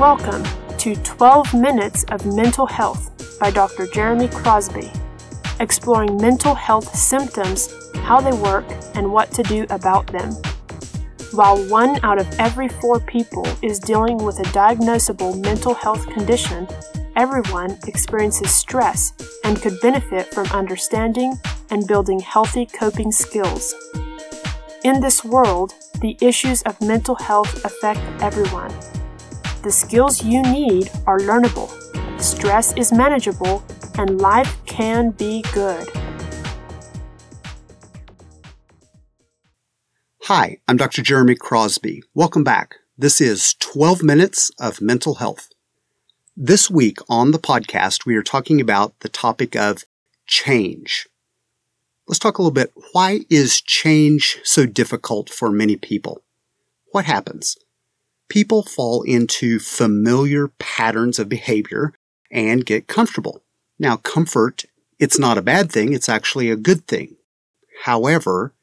Welcome to 12 Minutes of Mental Health by Dr. Jeremy Crosby, exploring mental health symptoms, how they work, and what to do about them. While one out of every four people is dealing with a diagnosable mental health condition, everyone experiences stress and could benefit from understanding and building healthy coping skills. In this world, the issues of mental health affect everyone. The skills you need are learnable, stress is manageable, and life can be good. Hi, I'm Dr. Jeremy Crosby. Welcome back. This is 12 Minutes of Mental Health. This week on the podcast, we are talking about the topic of change. Let's talk a little bit. Why is change so difficult for many people? What happens? People fall into familiar patterns of behavior and get comfortable. Now, comfort, it's not a bad thing. It's actually a good thing. However,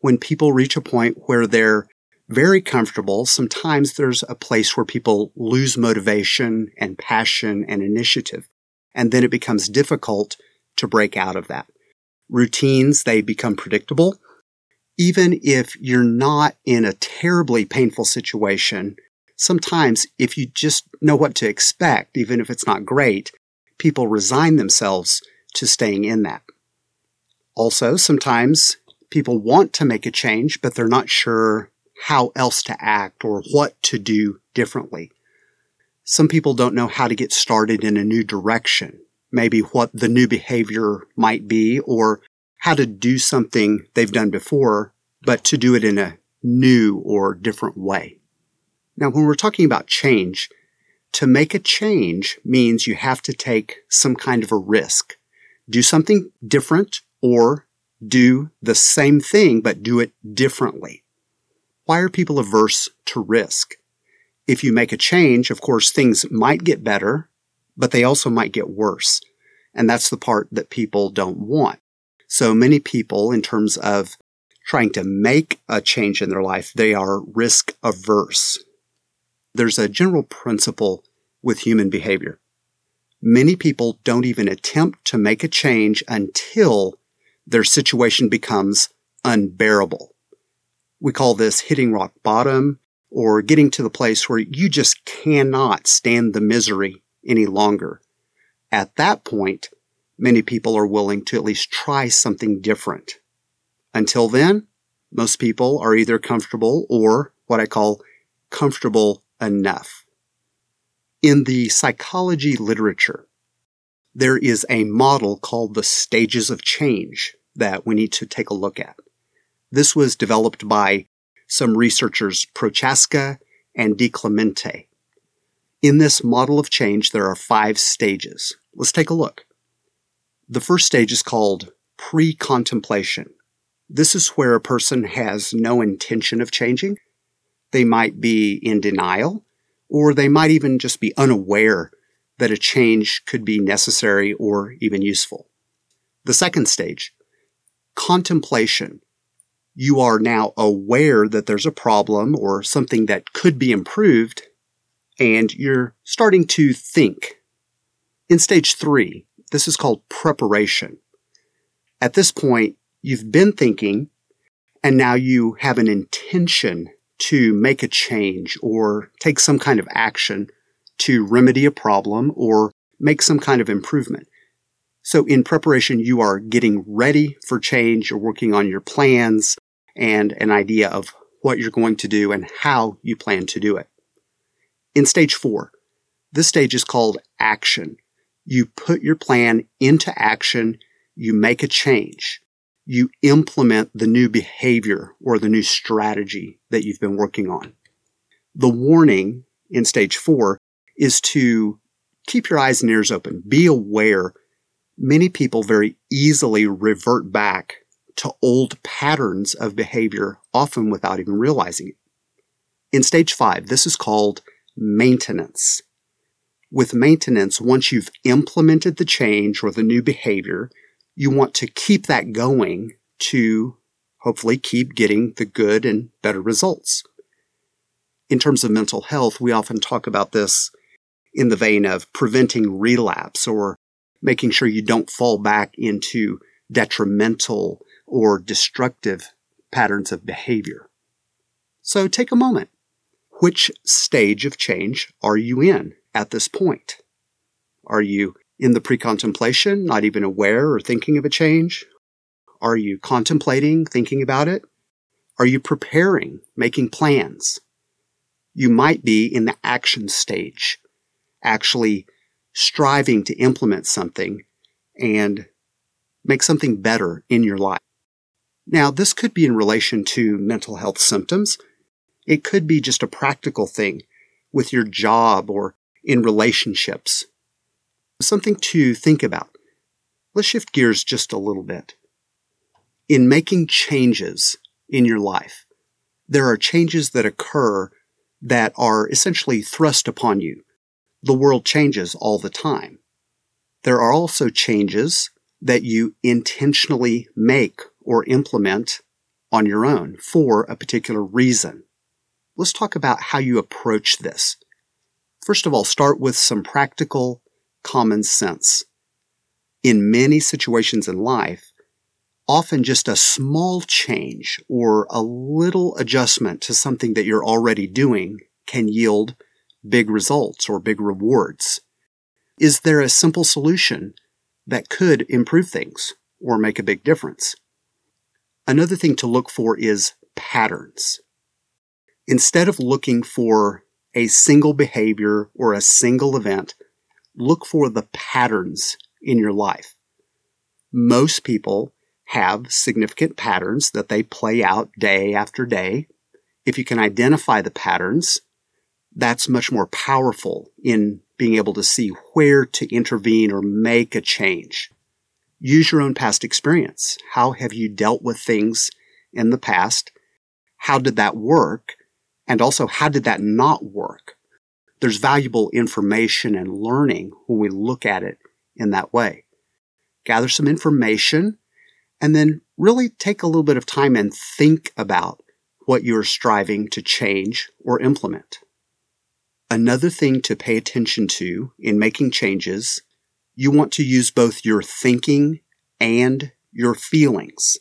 when people reach a point where they're very comfortable, sometimes there's a place where people lose motivation and passion and initiative. And then it becomes difficult to break out of that. Routines, they become predictable. Even if you're not in a terribly painful situation, sometimes if you just know what to expect, even if it's not great, people resign themselves to staying in that. Also, sometimes people want to make a change, but they're not sure how else to act or what to do differently. Some people don't know how to get started in a new direction, maybe what the new behavior might be or how to do something they've done before, but to do it in a new or different way. Now, when we're talking about change, to make a change means you have to take some kind of a risk. Do something different or do the same thing, but do it differently. Why are people averse to risk? If you make a change, of course, things might get better, but they also might get worse. And that's the part that people don't want. So many people, in terms of trying to make a change in their life, they are risk averse. There's a general principle with human behavior. Many people don't even attempt to make a change until their situation becomes unbearable. We call this hitting rock bottom or getting to the place where you just cannot stand the misery any longer. At that point, many people are willing to at least try something different. Until then, most people are either comfortable or what I call comfortable enough. In the psychology literature, there is a model called the stages of change that we need to take a look at. This was developed by some researchers Prochaska and DiClemente. In this model of change, there are five stages. Let's take a look. The first stage is called pre-contemplation. This is where a person has no intention of changing. They might be in denial, or they might even just be unaware that a change could be necessary or even useful. The second stage, contemplation you are now aware that there's a problem or something that could be improved, and you're starting to think. In stage three, this is called preparation. At this point, you've been thinking, and now you have an intention to make a change or take some kind of action to remedy a problem or make some kind of improvement. So in preparation, you are getting ready for change. You're working on your plans and an idea of what you're going to do and how you plan to do it. In stage four, this stage is called action. You put your plan into action. You make a change. You implement the new behavior or the new strategy that you've been working on. The warning in stage four is to keep your eyes and ears open. Be aware. Many people very easily revert back to old patterns of behavior, often without even realizing it. In stage five, this is called maintenance. With maintenance, once you've implemented the change or the new behavior, you want to keep that going to hopefully keep getting the good and better results. In terms of mental health, we often talk about this in the vein of preventing relapse or making sure you don't fall back into detrimental or destructive patterns of behavior. So take a moment. Which stage of change are you in at this point? Are you in the pre-contemplation, not even aware or thinking of a change? Are you contemplating, thinking about it? Are you preparing, making plans? You might be in the action stage, actually striving to implement something and make something better in your life. Now, this could be in relation to mental health symptoms. It could be just a practical thing with your job or in relationships. Something to think about. Let's shift gears just a little bit. In making changes in your life, there are changes that occur that are essentially thrust upon you. The world changes all the time. There are also changes that you intentionally make or implement on your own for a particular reason. Let's talk about how you approach this. First of all, start with some practical common sense. In many situations in life, often just a small change or a little adjustment to something that you're already doing can yield big results or big rewards. Is there a simple solution that could improve things or make a big difference? Another thing to look for is patterns. Instead of looking for a single behavior or a single event, look for the patterns in your life. Most people have significant patterns that they play out day after day. If you can identify the patterns, that's much more powerful in being able to see where to intervene or make a change. Use your own past experience. How have you dealt with things in the past? How did that work? And also, how did that not work? There's valuable information and learning when we look at it in that way. Gather some information and then really take a little bit of time and think about what you're striving to change or implement. Another thing to pay attention to in making changes, you want to use both your thinking and your feelings.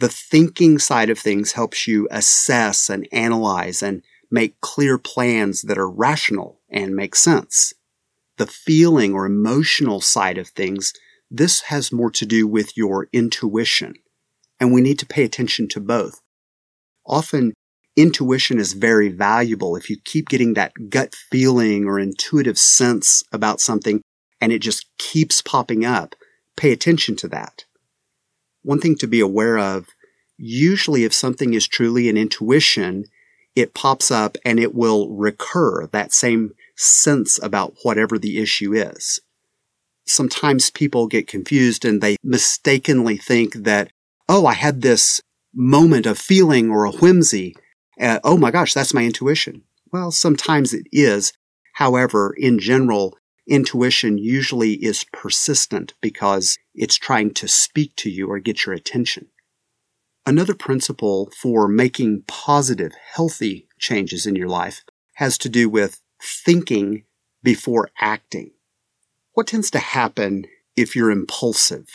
The thinking side of things helps you assess and analyze and make clear plans that are rational and make sense. The feeling or emotional side of things, this has more to do with your intuition. And we need to pay attention to both. Often intuition is very valuable. If you keep getting that gut feeling or intuitive sense about something and it just keeps popping up, pay attention to that. One thing to be aware of usually if something is truly an intuition, it pops up and it will recur that same sense about whatever the issue is. Sometimes people get confused and they mistakenly think that, oh, I had this moment of feeling or a whimsy. Uh, oh my gosh, that's my intuition. Well, sometimes it is. However, in general, intuition usually is persistent because it's trying to speak to you or get your attention. Another principle for making positive, healthy changes in your life has to do with thinking before acting. What tends to happen if you're impulsive?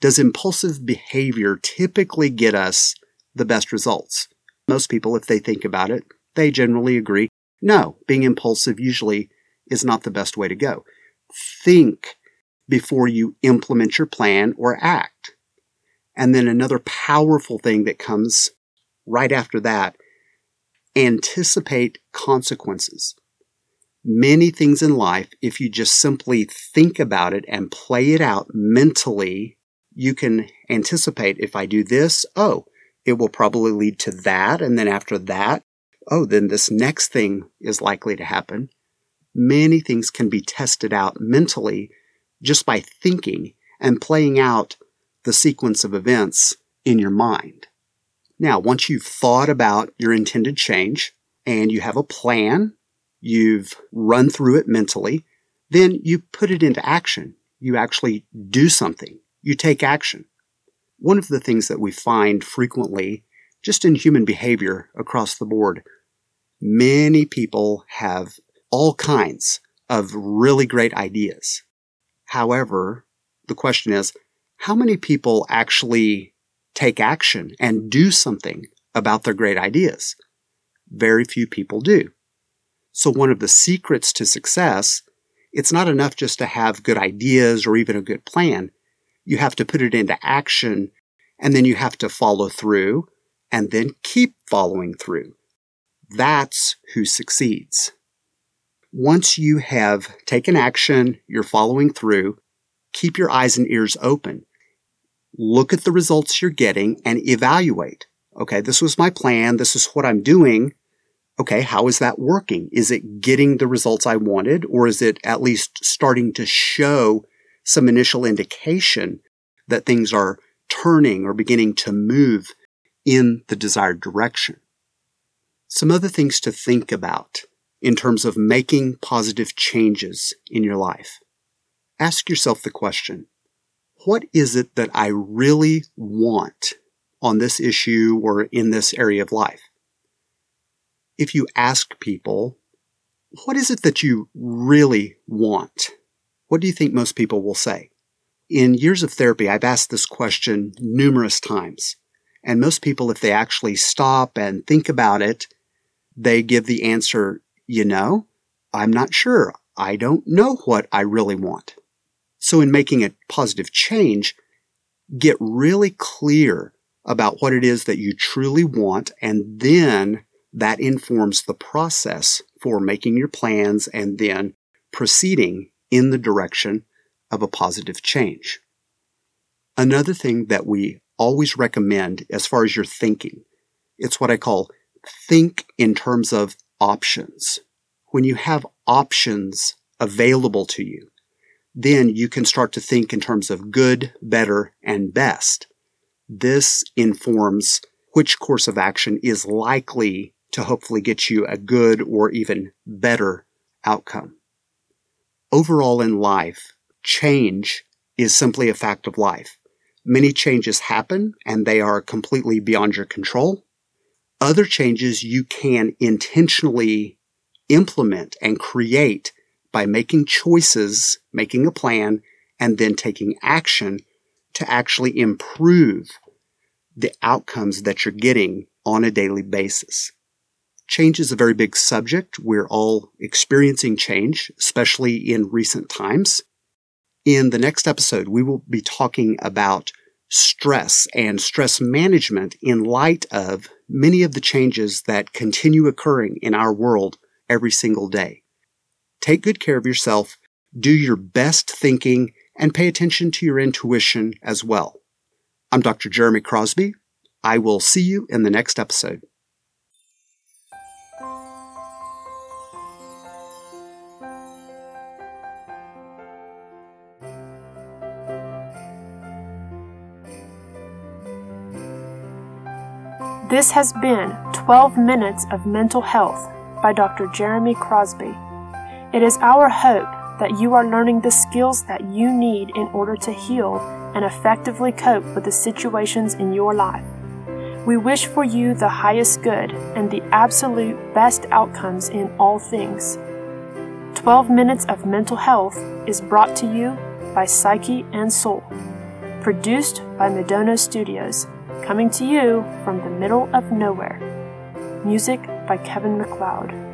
Does impulsive behavior typically get us the best results? Most people, if they think about it, they generally agree no, being impulsive usually is not the best way to go. Think before you implement your plan or act. And then another powerful thing that comes right after that anticipate consequences. Many things in life, if you just simply think about it and play it out mentally, you can anticipate if I do this, oh, it will probably lead to that. And then after that, oh, then this next thing is likely to happen. Many things can be tested out mentally just by thinking and playing out the sequence of events in your mind. Now, once you've thought about your intended change and you have a plan, you've run through it mentally, then you put it into action. You actually do something. You take action. One of the things that we find frequently, just in human behavior across the board, many people have all kinds of really great ideas. However, the question is, how many people actually take action and do something about their great ideas? Very few people do. So one of the secrets to success, it's not enough just to have good ideas or even a good plan. You have to put it into action and then you have to follow through and then keep following through. That's who succeeds. Once you have taken action, you're following through, keep your eyes and ears open. Look at the results you're getting and evaluate. Okay, this was my plan. This is what I'm doing. Okay, how is that working? Is it getting the results I wanted or is it at least starting to show some initial indication that things are turning or beginning to move in the desired direction? Some other things to think about in terms of making positive changes in your life. Ask yourself the question, what is it that I really want on this issue or in this area of life? If you ask people, what is it that you really want? What do you think most people will say? In years of therapy, I've asked this question numerous times. And most people, if they actually stop and think about it, they give the answer, you know, I'm not sure. I don't know what I really want. So in making a positive change, get really clear about what it is that you truly want and then that informs the process for making your plans and then proceeding in the direction of a positive change. Another thing that we always recommend as far as your thinking, it's what I call think in terms of options. When you have options available to you, then you can start to think in terms of good, better, and best. This informs which course of action is likely to hopefully get you a good or even better outcome. Overall in life, change is simply a fact of life. Many changes happen and they are completely beyond your control. Other changes you can intentionally implement and create by making choices, making a plan, and then taking action to actually improve the outcomes that you're getting on a daily basis. Change is a very big subject. We're all experiencing change, especially in recent times. In the next episode, we will be talking about stress and stress management in light of many of the changes that continue occurring in our world every single day. Take good care of yourself, do your best thinking, and pay attention to your intuition as well. I'm Dr. Jeremy Crosby. I will see you in the next episode. This has been 12 Minutes of Mental Health by Dr. Jeremy Crosby. It is our hope that you are learning the skills that you need in order to heal and effectively cope with the situations in your life. We wish for you the highest good and the absolute best outcomes in all things. 12 Minutes of Mental Health is brought to you by Psyche and Soul. Produced by Madonna Studios coming to you from the middle of nowhere. Music by Kevin MacLeod.